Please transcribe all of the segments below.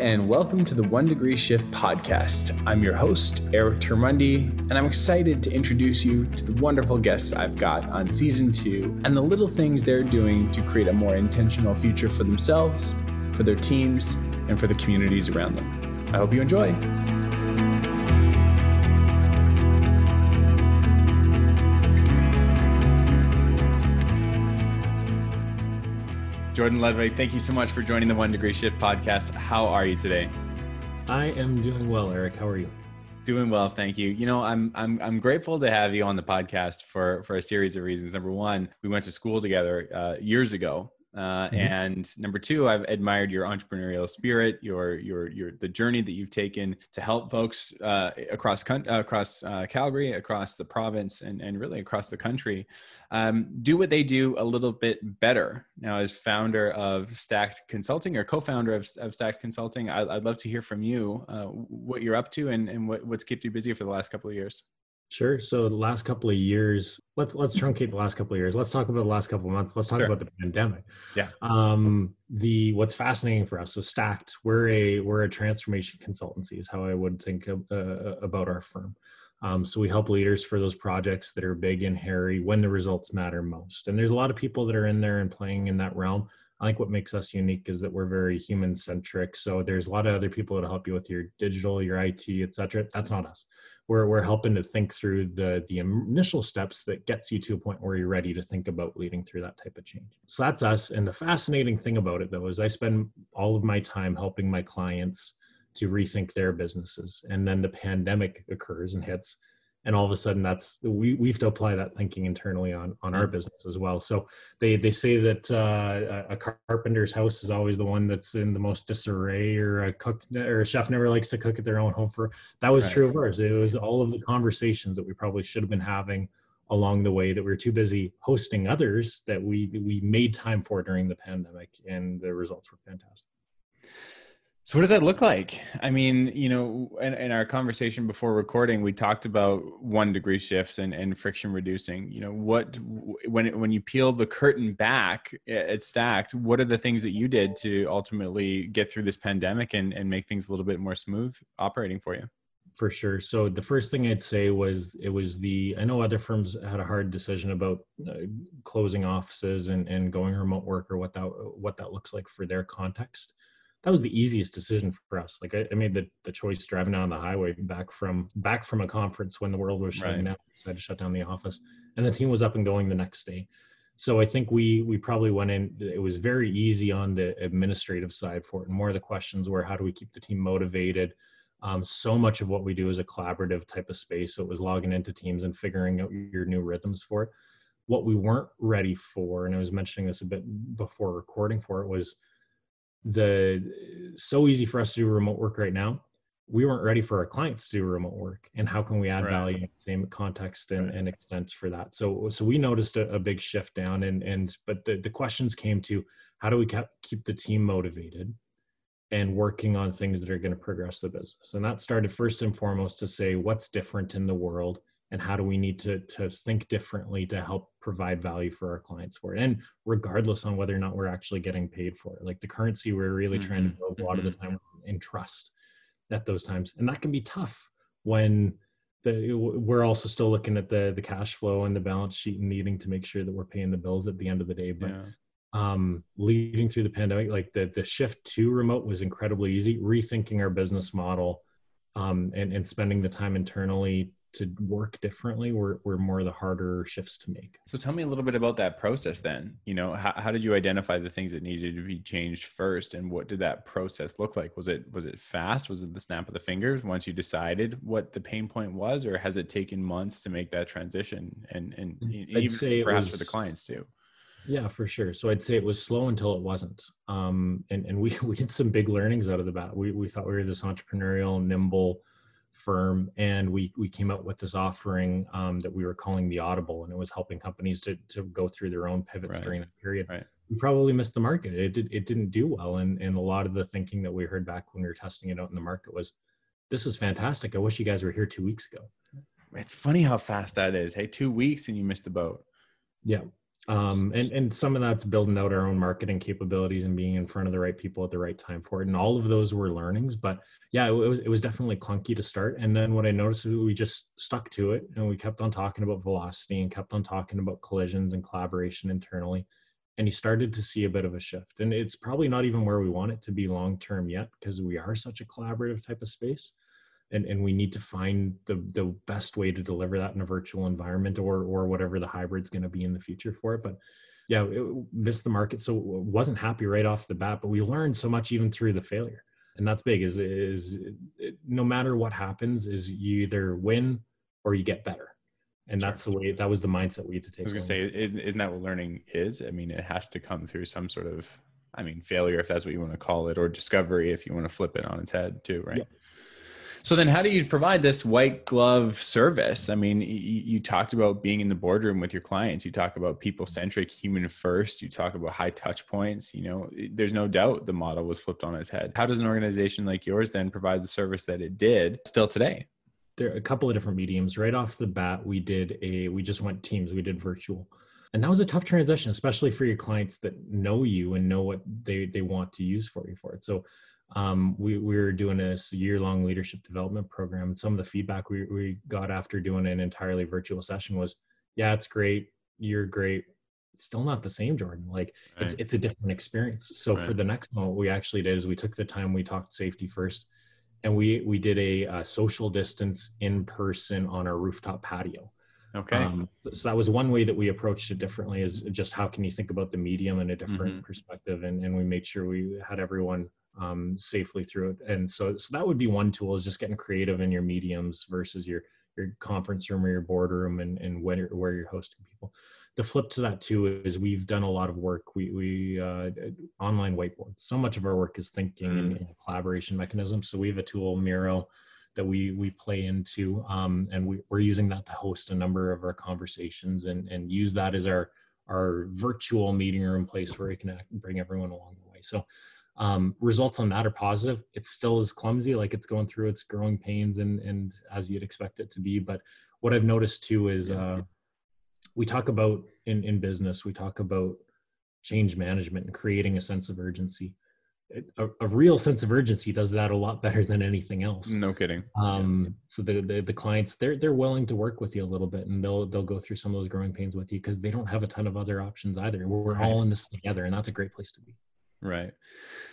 and welcome to the One Degree Shift podcast. I'm your host, Eric Termundi, and I'm excited to introduce you to the wonderful guests I've got on season two and the little things they're doing to create a more intentional future for themselves, for their teams, and for the communities around them. I hope you enjoy. Jordan Ludwig, thank you so much for joining the One Degree Shift podcast. How are you today? I am doing well, Eric. How are you? Doing well, thank you. You know, I'm I'm I'm grateful to have you on the podcast for for a series of reasons. Number one, we went to school together uh, years ago, uh, mm-hmm. And number two, I've admired your entrepreneurial spirit, your your your the journey that you've taken to help folks uh, across uh, across uh, Calgary, across the province, and and really across the country, um, do what they do a little bit better. Now, as founder of Stackd Consulting or co-founder of, of Stackd Consulting, I, would love to hear from you uh, what you're up to and and what, what's kept you busy for the last couple of years. Sure. So the last couple of years, let's let's truncate the last couple of years. Let's talk about the last couple of months. Let's talk sure. about the pandemic. Yeah. Um, the what's fascinating for us. So stackd, we're a we're a transformation consultancy is how I would think of, uh, about our firm. Um, so we help leaders for those projects that are big and hairy when the results matter most. And there's a lot of people that are in there and playing in that realm. I think what makes us unique is that we're very human centric. So there's a lot of other people that help you with your digital, your IT, etc. That's not us. We're we're helping to think through the the initial steps that gets you to a point where you're ready to think about leading through that type of change. So that's us. And the fascinating thing about it though is I spend all of my time helping my clients to rethink their businesses. And then the pandemic occurs and hits and all of a sudden that's we, we have to apply that thinking internally on on our mm. business as well so they they say that uh, a carpenter's house is always the one that's in the most disarray or a cook or a chef never likes to cook at their own home for that was right. true of ours it was all of the conversations that we probably should have been having along the way that we were too busy hosting others that we we made time for during the pandemic and the results were fantastic so what does that look like? I mean, you know, in, in, our conversation before recording, we talked about one degree shifts and, and friction reducing. You know, what when when you peel the curtain back at Stackd, what are the things that you did to ultimately get through this pandemic and, and make things a little bit more smooth operating for you? For sure. So the first thing I'd say was it was the I know other firms had a hard decision about uh, closing offices and, and going remote work or what that what that looks like for their context that was the easiest decision for us. Like I, I, made the, the choice driving down the highway back from back from a conference when the world was shutting right. down. I had to shut down the office, and the team was up and going the next day. So I think we we probably went in. It was very easy on the administrative side for it, and more of the questions were how do we keep the team motivated. Um, so much of what we do is a collaborative type of space. So it was logging into teams and figuring out your new rhythms for it. What we weren't ready for, and I was mentioning this a bit before recording for it, was the so easy for us to do remote work right now we weren't ready for our clients to do remote work and how can we add right. value in the same context and, right. and expense for that so so we noticed a, a, big shift down and and but the, the questions came to how do we keep the team motivated and working on things that are going to progress the business and that started first and foremost to say what's different in the world and how do we need to to think differently to help provide value for our clients for it and regardless on whether or not we're actually getting paid for it like the currency we're really mm-hmm. trying to mm-hmm. build a lot mm-hmm. of the mm-hmm. time in trust at those times and that can be tough when the we're also still looking at the the cash flow and the balance sheet and needing to make sure that we're paying the bills at the end of the day but yeah. um leading through the pandemic like the the shift to remote was incredibly easy rethinking our business model um and and spending the time internally to work differently were, were more of the harder shifts to make. So tell me a little bit about that process then. You know, how, how did you identify the things that needed to be changed first and what did that process look like? Was it was it fast? Was it the snap of the fingers once you decided what the pain point was or has it taken months to make that transition and and mm, I'd even perhaps was, for the clients too? Yeah, for sure. So I'd say it was slow until it wasn't. Um, and, and we, we had some big learnings out of the bat. We, we thought we were this entrepreneurial, nimble, firm and we we came up with this offering um, that we were calling the audible and it was helping companies to to go through their own pivots right. during that period. Right. we probably missed the market. It did it didn't do well and and a lot of the thinking that we heard back when we were testing it out in the market was this is fantastic. I wish you guys were here two weeks ago. It's funny how fast that is hey? Two weeks and you missed the boat. Yeah um, and and some of that's building out our own marketing capabilities and being in front of the right people at the right time for it and all of those were learnings but yeah it was it was definitely clunky to start and then what i noticed is we just stuck to it and we kept on talking about velocity and kept on talking about collisions and collaboration internally and you started to see a bit of a shift and it's probably not even where we want it to be long term yet because we are such a collaborative type of space and, and we need to find the, the best way to deliver that in a virtual environment or or whatever the hybrid's going to be in the future for it but yeah it missed the market so wasn't happy right off the bat but we learned so much even through the failure and that's big is is it, no matter what happens is you either win or you get better and that's the way that was the mindset we had to take i was going to say isn't that what learning is? I mean it has to come through some sort of i mean failure if that's what you want to call it or discovery if you want to flip it on its head too right? Yeah. So then, how do you provide this white glove service? I mean, you, talked about being in the boardroom with your clients. You talk about people centric, human first. You talk about high touch points. You know, there's no doubt the model was flipped on its head. How does an organization like yours then provide the service that it did still today? There are a couple of different mediums. Right off the bat, we did a we just went teams. We did virtual and that was a tough transition especially for your clients that know you and know what they they want to use for you for it so um, we, we were doing this year-long leadership development program and some of the feedback we, we got after doing an entirely virtual session was yeah it's great you're great it's still not the same jordan like right. it's, it's a different experience so right. for the next one what we actually did is we took the time we talked safety first and we we did a, a social distance in person on our rooftop patio okay um, so that was one way that we approached it differently is just how can you think about the medium in a different mm-hmm. perspective and, and we made sure we had everyone um, safely through it. And so, so that would be one tool is just getting creative in your mediums versus your your conference room or your boardroom and, and where, where you're hosting people. The flip to that too is we've done a lot of work. We, we uh, online whiteboard. So much of our work is thinking mm. and, collaboration mechanisms. So we have a tool, Miro, that we we play into, um, and we, we're using that to host a number of our conversations and and use that as our our virtual meeting room place where we can bring everyone along the way. So um, results on that are positive. It still is clumsy, like it's going through its growing pains and and as you'd expect it to be. But what I've noticed too is uh, we talk about in in business, we talk about change management and creating a sense of urgency. a, a, real sense of urgency does that a lot better than anything else. No kidding. Um, yeah. So the, the, the clients they're they're willing to work with you a little bit, and they'll they'll go through some of those growing pains with you because they don't have a ton of other options either. We're right. all in this together, and that's a great place to be. Right.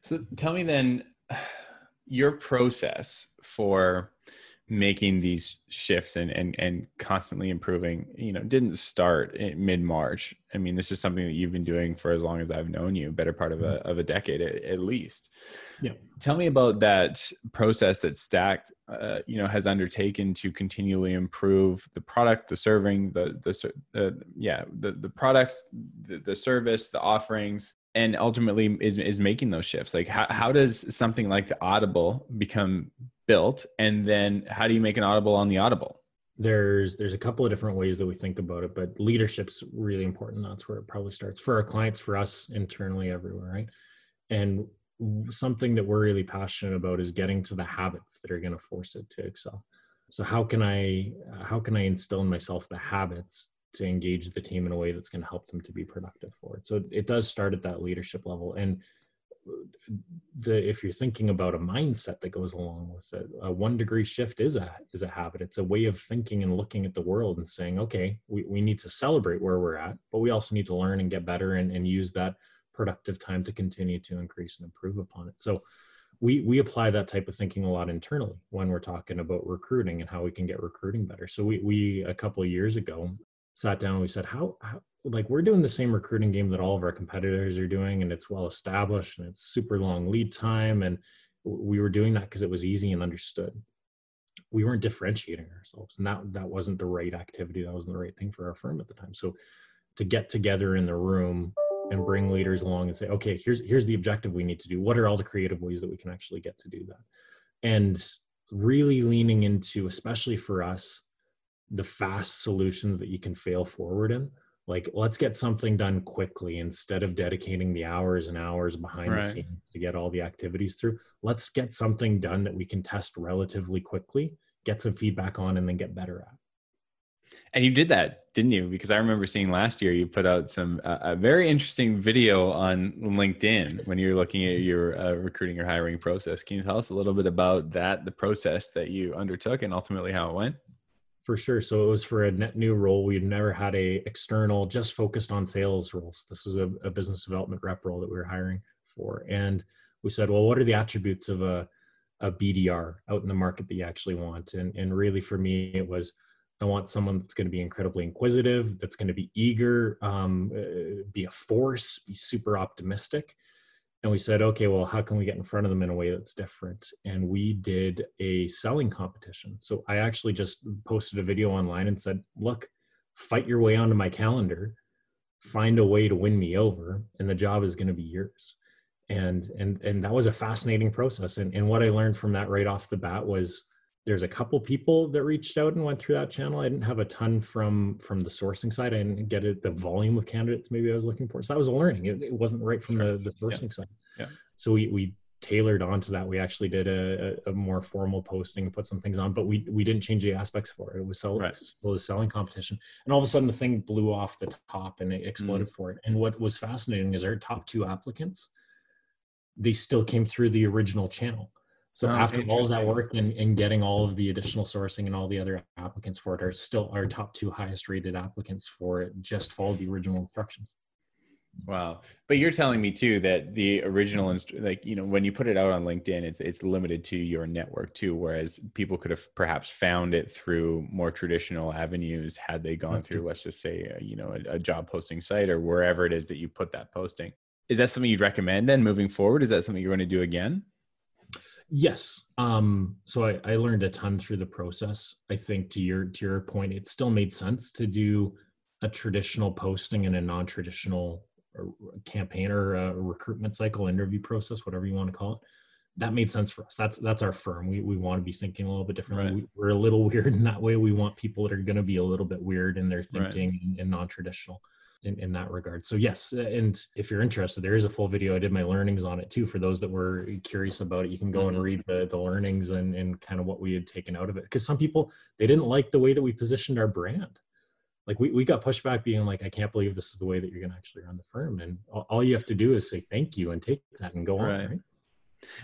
So tell me then your process for making these shifts and, and, and constantly improving, you know, didn't start in mid March. I mean, this is something that you've been doing for as long as I've known you, better part of a, mm-hmm. of a decade at, at least. Yeah. Tell me about that process that Stackd, uh, you know, has undertaken to continually improve the product, the serving, the, the, the yeah, the, the products, the, the service, the offerings, and ultimately is is making those shifts? Like how, how does something like the audible become built? And then how do you make an audible on the audible? There's there's a couple of different ways that we think about it but leadership's really important. That's where it probably starts for our clients for us internally everywhere right? And something that we're really passionate about is getting to the habits that are going to force it to excel. So how can i how can i instill in myself the habits to engage the team in a way that's going to help them to be productive for it. So it does start at that leadership level. And the if you're thinking about a mindset that goes along with it, a one degree shift is a is a habit. It's a way of thinking and looking at the world and saying, okay, we, we need to celebrate where we're at, but we also need to learn and get better and, and use that productive time to continue to increase and improve upon it. So we we apply that type of thinking a lot internally when we're talking about recruiting and how we can get recruiting better. So we we a couple years ago sat down and we said, how, how, like we're doing the same recruiting game that all of our competitors are doing, and it's well established and it's super long lead time. And we were doing that because it was easy and understood. We weren't differentiating ourselves, and that that wasn't the right activity. That wasn't the right thing for our firm at the time. So to get together in the room and bring leaders along and say, okay, here's here's the objective we need to do. What are all the creative ways that we can actually get to do that? And really leaning into, especially for us, the fast solutions that you can fail forward in like let's get something done quickly instead of dedicating the hours and hours behind right. the scenes to get all the activities through let's get something done that we can test relatively quickly get some feedback on and then get better at And you did that, didn't you? Because I remember seeing last year you put out some uh, a very interesting video on LinkedIn when you were looking at your uh, recruiting or hiring process. Can you tell us a little bit about that, the process that you undertook, and ultimately how it went? For sure. So it was for a net new role. We'd never had a external, just focused on sales roles. This was a, a business development rep role that we were hiring for, and we said, well, what are the attributes of a a BDR out in the market that you actually want? And and really for me, it was I want someone that's going to be incredibly inquisitive, that's going to be eager, um, uh, be a force, be super optimistic. And we said, okay, well, how can we get in front of them in a way that's different? And we did a selling competition. So I actually just posted a video online and said, look, fight your way onto my calendar, find a way to win me over, and the job is going to be yours. And and and that was a fascinating process. And and what I learned from that right off the bat was there's a couple people that reached out and went through that channel. I didn't have a ton from from the sourcing side. I didn't get it the volume of candidates maybe I was looking for. So that was a learning. It, it wasn't right from sure. the, the sourcing yeah. side. Yeah. So we we tailored onto that. We actually did a, a, more formal posting, put some things on, but we we didn't change the aspects for it. It was sell, right. still a selling competition, and all of a sudden the thing blew off the top and it exploded mm. for it. And what was fascinating is our top two applicants, they still came through the original channel. So oh, after all of that work and, and getting all of the additional sourcing and all the other applicants for it are still our top two highest rated applicants for it just followed the original instructions. Wow. But you're telling me too that the original inst- like you know when you put it out on LinkedIn it's it's limited to your network too whereas people could have perhaps found it through more traditional avenues had they gone through let's just say a, you know a, a job posting site or wherever it is that you put that posting. Is that something you'd recommend then moving forward? Is that something you're going to do again? Yes. Um, so I, I learned a ton through the process. I think to your to your point, it still made sense to do a traditional posting and a non-traditional campaign or a recruitment cycle, interview process, whatever you want to call it. That made sense for us. That's that's our firm. We we want to be thinking a little bit differently. Right. We, are a little weird in that way. We want people that are going to be a little bit weird in their thinking right. and, and non-traditional in, in that regard. So yes, and if you're interested, there is a full video. I did my learnings on it too. For those that were curious about it, you can go and mm-hmm. read the, the learnings and, and kind of what we had taken out of it. Because some people they didn't like the way that we positioned our brand. Like we, we got pushback being like, I can't believe this is the way that you're gonna actually run the firm. And all, all you have to do is say thank you and take that and go right. on. Right.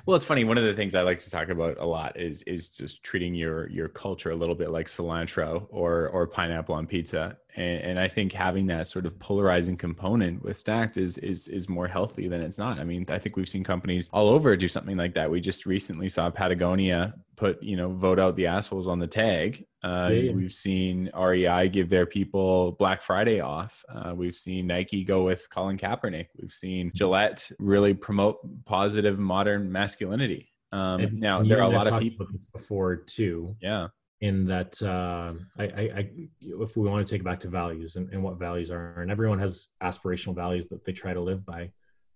Well, it's funny. One of the things I like to talk about a lot is is just treating your your culture a little bit like cilantro or or pineapple on pizza. And, and I think having that sort of polarizing component with Stackd is is is more healthy than it's not. I mean, I think we've seen companies all over do something like that. We just recently saw Patagonia put you know vote out the assholes on the tag. Uh, yeah, we've seen rei give their people black friday off. Uh, we've seen nike go with colin kaepernick. We've seen gillette really promote positive modern masculinity. Um, and, now there are a lot of people before too. Yeah in that uh, I, I, if we want to take it back to values and, and what values are and everyone has aspirational values that they try to live by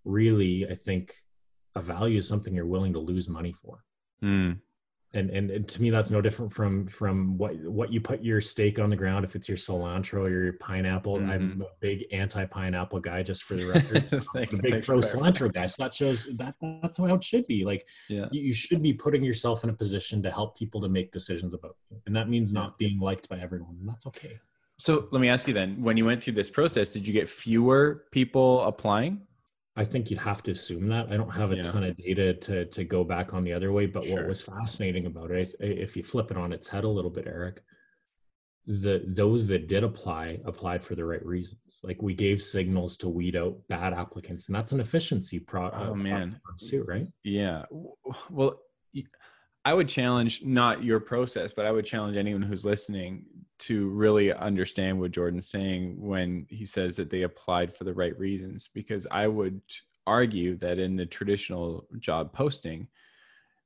really i think a value is something you're willing to lose money for. Mm and, and, and to me that's no different from from what what you put your stake on the ground if it's your cilantro or your pineapple. Mm-hmm. i'm a big anti-pineapple guy just for the record. Thanks, a big pro cilantro guy so that shows that that's how it should be. Like yeah. you, you, should be putting yourself in a position to help people to make decisions about you and that means not being liked by everyone and that's okay. So let me ask you then when you went through this process did you get fewer people applying I think you'd have to assume that. I don't have a yeah. ton of data to to go back on the other way, but sure. what was fascinating about it, if you flip it on its head a little bit, Eric, the those that did apply applied for the right reasons. Like we gave signals to weed out bad applicants, and that's an efficiency pro. Uh, oh man, too, right? Yeah. Well, I would challenge not your process, but I would challenge anyone who's listening to really understand what Jordan's saying when he says that they applied for the right reasons. Because I would argue that in the traditional job posting,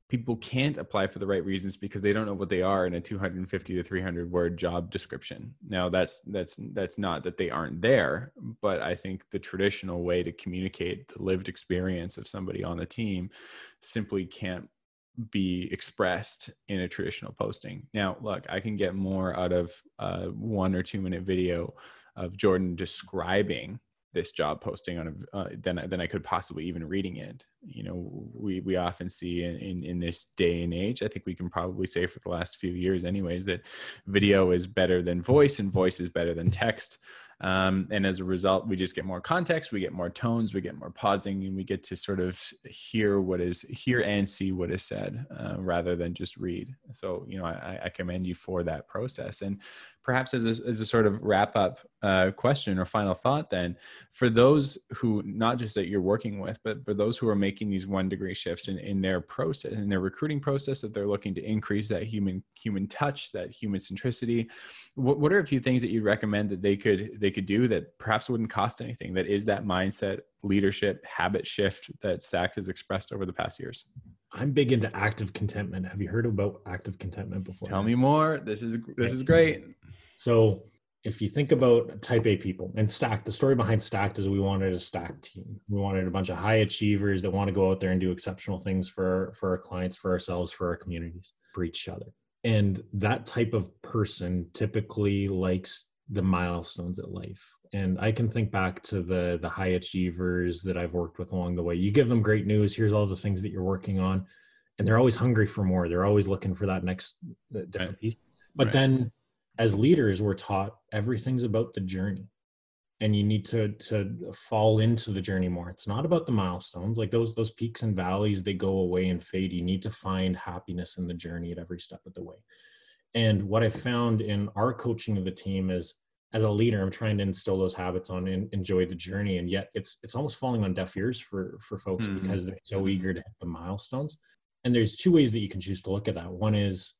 people can't apply for the right reasons because they don't know what they are in a 250 to 300 word job description. Now that's that's that's not that they aren't there, but I think the traditional way to communicate the lived experience of somebody on the team simply can't be expressed in a traditional posting. Now, look, I can get more out of a one or two minute video of Jordan describing this job posting on a, uh, than than I could possibly even reading it. You know, we we often see in, in, in this day and age. I think we can probably say for the last few years, anyways, that video is better than voice and voice is better than text. Um, and as a result, we just get more context, we get more tones, we get more pausing, and we get to sort of hear what is hear and see what is said uh, rather than just read. So, you know, I, I, commend you for that process. And perhaps as a, as a sort of wrap up uh, question or final thought, then for those who not just that you're working with, but for those who are making these one degree shifts in, in their process, in their recruiting process, that they're looking to increase that human human touch, that human centricity, what, what are a few things that you recommend that they could they could do that perhaps wouldn't cost anything? That is that mindset, leadership, habit shift that Stackd has expressed over the past years. I'm big into active contentment. Have you heard about active contentment before? Tell me more. This is this is great. So if you think about type A people and Stackd, the story behind Stackd is we wanted a stacked team. We wanted a bunch of high achievers that want to go out there and do exceptional things for for our clients, for ourselves, for our communities, for each other. And that type of person typically likes the milestones at life. And I can think back to the the high achievers that I've worked with along the way. You give them great news. Here's all the things that you're working on, and they're always hungry for more. They're always looking for that next different right. piece. But right. then, as leaders, we're taught everything's about the journey, and you need to to fall into the journey more. It's not about the milestones. Like those those peaks and valleys, they go away and fade. You need to find happiness in the journey at every step of the way. And what I found in our coaching of the team is as a leader, I'm trying to instill those habits on and enjoy the journey. And yet it's it's almost falling on deaf ears for for folks mm-hmm. because they're so eager to hit the milestones. And there's two ways that you can choose to look at that. One is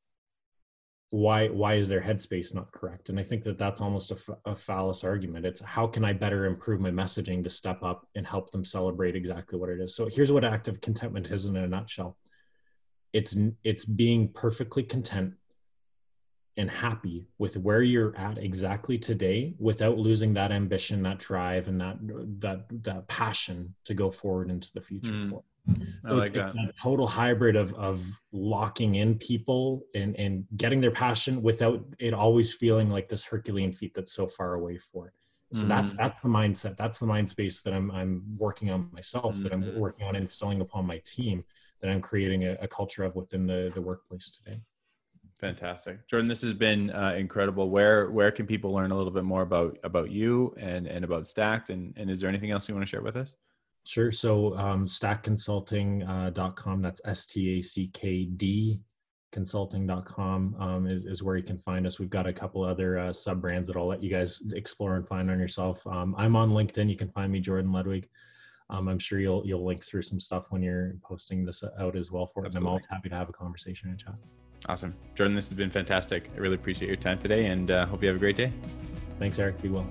why why is their headspace not correct and i think that that's almost a, a phallus argument it's how can i better improve my messaging to step up and help them celebrate exactly what it is so here's what active contentment is in a nutshell it's it's being perfectly content and happy with where you're at exactly today without losing that ambition that drive and that that that passion to go forward into the future mm. for I like that. that total hybrid of of locking in people and and getting their passion without it always feeling like this Herculean feat that's so far away for it. So mm that's that's the mindset. That's the mind space that I'm I'm working on myself, mm that I'm mm-hmm. working on installing upon my team, that I'm creating a, a culture of within the the workplace today. Fantastic, Jordan. This has been uh, incredible. Where where can people learn a little bit more about about you and and about Stackd? And and is there anything else you want to share with us? Sure. So um, stackdconsulting.com. Uh, that's S T A C K D consulting.com um, is, is where you can find us. We've got a couple other uh, sub brands that I'll let you guys explore and find on yourself. Um, I'm on LinkedIn. You can find me Jordan Ludwig. Um, I'm sure you'll you'll link through some stuff when you're posting this out as well for it. And I'm always happy to have a conversation and chat. Awesome. Jordan, this has been fantastic. I really appreciate your time today and uh, hope you have a great day. Thanks, Eric. Be well.